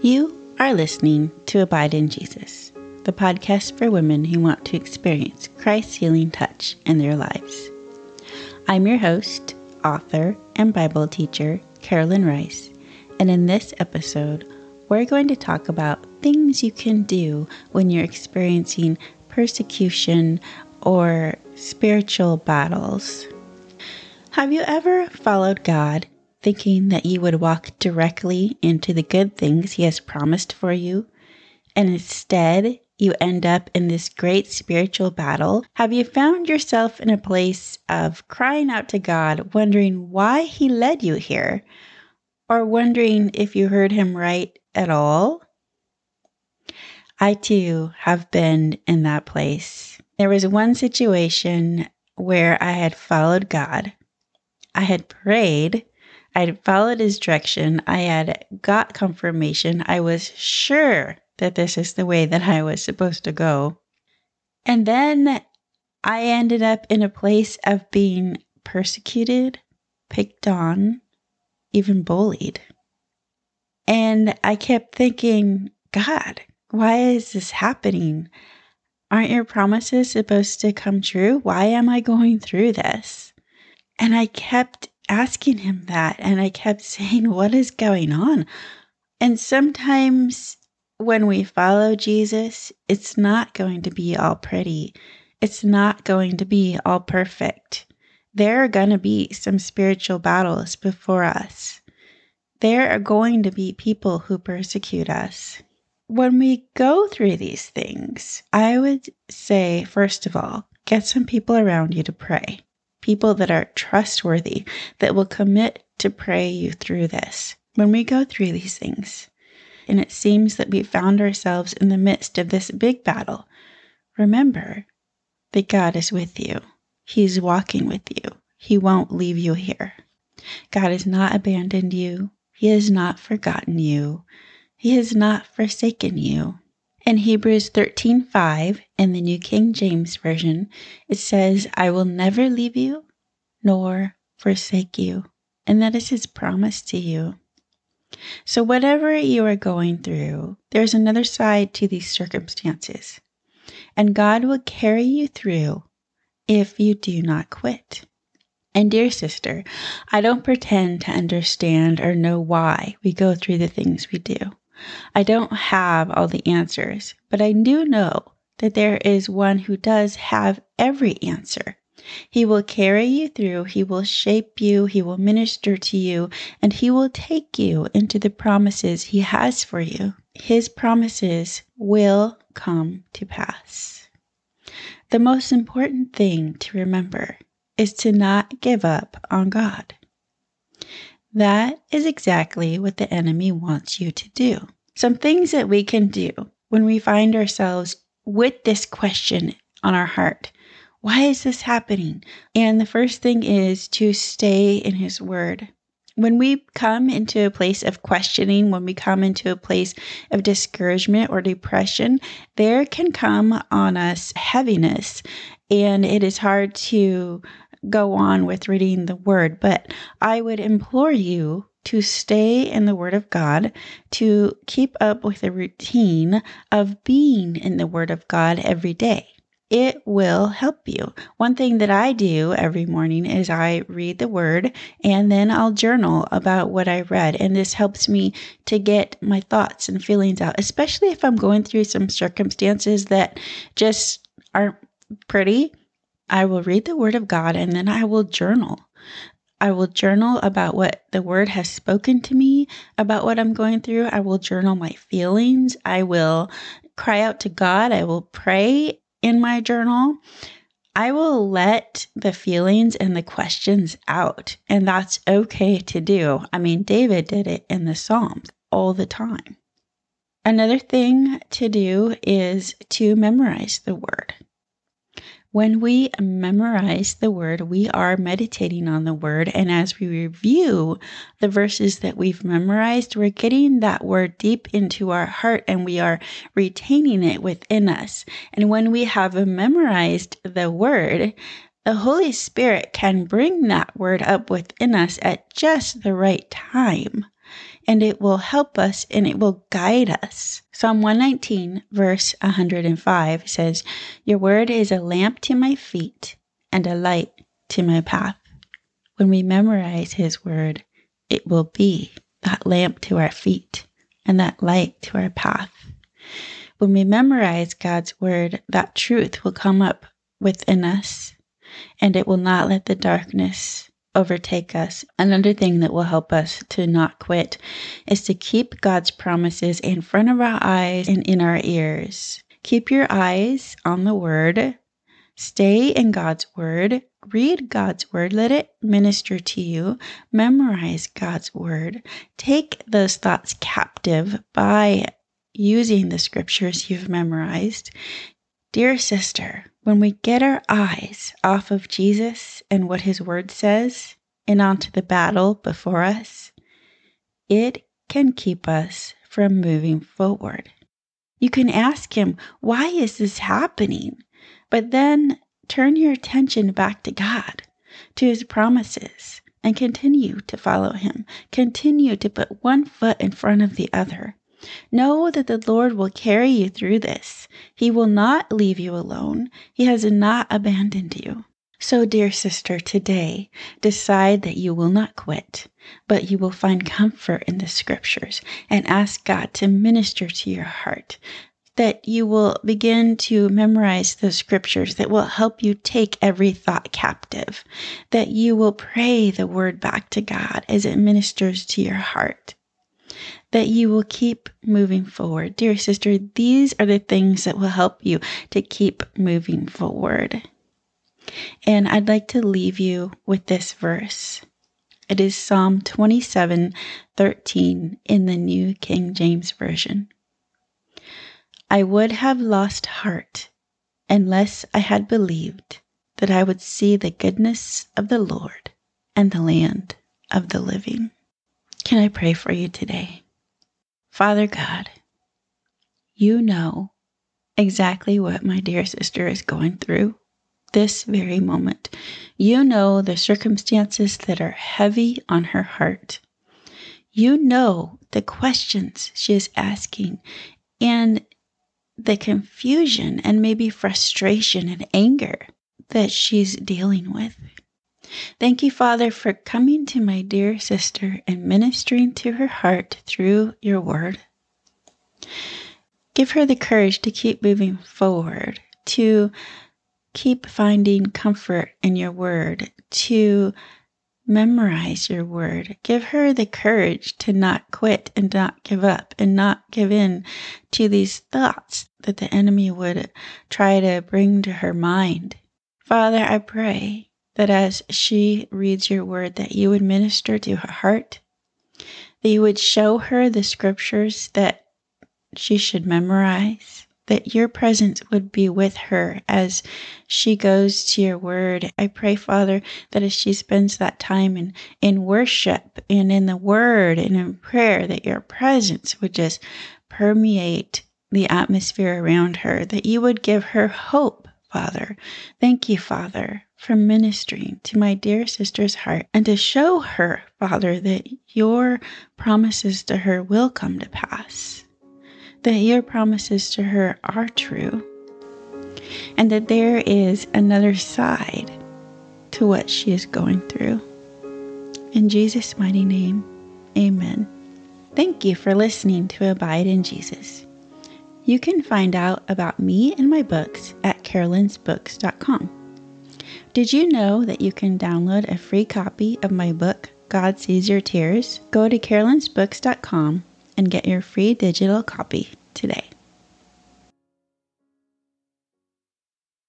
You are listening to Abide in Jesus, the podcast for women who want to experience Christ's healing touch in their lives. I'm your host, author, and Bible teacher, Carolyn Rice, and in this episode, we're going to talk about things you can do when you're experiencing persecution or spiritual battles. Have you ever followed God thinking that you would walk directly into the good things He has promised for you, and instead you end up in this great spiritual battle? Have you found yourself in a place of crying out to God, wondering why He led you here, or wondering if you heard Him right at all? I too have been in that place. There was one situation where I had followed God. I had prayed I followed his direction. I had got confirmation. I was sure that this is the way that I was supposed to go. And then I ended up in a place of being persecuted, picked on, even bullied. And I kept thinking, God, why is this happening? Aren't your promises supposed to come true? Why am I going through this? And I kept asking him that and I kept saying, What is going on? And sometimes when we follow Jesus, it's not going to be all pretty. It's not going to be all perfect. There are going to be some spiritual battles before us. There are going to be people who persecute us. When we go through these things, I would say, first of all, get some people around you to pray people that are trustworthy, that will commit to pray you through this. When we go through these things, and it seems that we found ourselves in the midst of this big battle, remember that God is with you. He's walking with you. He won't leave you here. God has not abandoned you. He has not forgotten you. He has not forsaken you. In Hebrews 13:5 in the New King James Version, it says, "I will never leave you nor forsake you." And that is his promise to you. So whatever you are going through, there's another side to these circumstances. And God will carry you through if you do not quit. And dear sister, I don't pretend to understand or know why we go through the things we do. I don't have all the answers, but I do know that there is one who does have every answer. He will carry you through, He will shape you, He will minister to you, and He will take you into the promises He has for you. His promises will come to pass. The most important thing to remember is to not give up on God. That is exactly what the enemy wants you to do. Some things that we can do when we find ourselves with this question on our heart why is this happening? And the first thing is to stay in His Word. When we come into a place of questioning, when we come into a place of discouragement or depression, there can come on us heaviness, and it is hard to go on with reading the word, but I would implore you to stay in the Word of God, to keep up with a routine of being in the Word of God every day. It will help you. One thing that I do every morning is I read the Word and then I'll journal about what I read. And this helps me to get my thoughts and feelings out, especially if I'm going through some circumstances that just aren't pretty I will read the Word of God and then I will journal. I will journal about what the Word has spoken to me, about what I'm going through. I will journal my feelings. I will cry out to God. I will pray in my journal. I will let the feelings and the questions out, and that's okay to do. I mean, David did it in the Psalms all the time. Another thing to do is to memorize the Word. When we memorize the word, we are meditating on the word. And as we review the verses that we've memorized, we're getting that word deep into our heart and we are retaining it within us. And when we have memorized the word, the Holy Spirit can bring that word up within us at just the right time. And it will help us and it will guide us. Psalm 119, verse 105 says, Your word is a lamp to my feet and a light to my path. When we memorize His word, it will be that lamp to our feet and that light to our path. When we memorize God's word, that truth will come up within us and it will not let the darkness overtake us. Another thing that will help us to not quit is to keep God's promises in front of our eyes and in our ears. Keep your eyes on the word. Stay in God's word. Read God's word. Let it minister to you. Memorize God's word. Take those thoughts captive by using the scriptures you've memorized. Dear sister, when we get our eyes off of Jesus and what his word says and onto the battle before us, it can keep us from moving forward. You can ask him, Why is this happening? But then turn your attention back to God, to his promises, and continue to follow him. Continue to put one foot in front of the other. Know that the Lord will carry you through this. He will not leave you alone. He has not abandoned you. So, dear sister, today decide that you will not quit, but you will find comfort in the scriptures and ask God to minister to your heart. That you will begin to memorize the scriptures that will help you take every thought captive. That you will pray the word back to God as it ministers to your heart that you will keep moving forward. Dear sister, these are the things that will help you to keep moving forward. And I'd like to leave you with this verse. It is Psalm 27 13 in the New King James Version. I would have lost heart unless I had believed that I would see the goodness of the Lord and the land of the living. Can I pray for you today? Father God, you know exactly what my dear sister is going through this very moment. You know the circumstances that are heavy on her heart. You know the questions she is asking and the confusion and maybe frustration and anger that she's dealing with. Thank you, Father, for coming to my dear sister and ministering to her heart through your word. Give her the courage to keep moving forward, to keep finding comfort in your word, to memorize your word. Give her the courage to not quit and not give up and not give in to these thoughts that the enemy would try to bring to her mind. Father, I pray that as she reads your word, that you would minister to her heart, that you would show her the scriptures that she should memorize, that your presence would be with her as she goes to your word. I pray, Father, that as she spends that time in, in worship and in the word and in prayer, that your presence would just permeate the atmosphere around her, that you would give her hope, Father. Thank you, Father, for ministering to my dear sister's heart and to show her, Father, that your promises to her will come to pass, that your promises to her are true, and that there is another side to what she is going through. In Jesus' mighty name, amen. Thank you for listening to Abide in Jesus. You can find out about me and my books at carolynsbooks.com. Did you know that you can download a free copy of my book, God Sees Your Tears? Go to carolynsbooks.com and get your free digital copy today.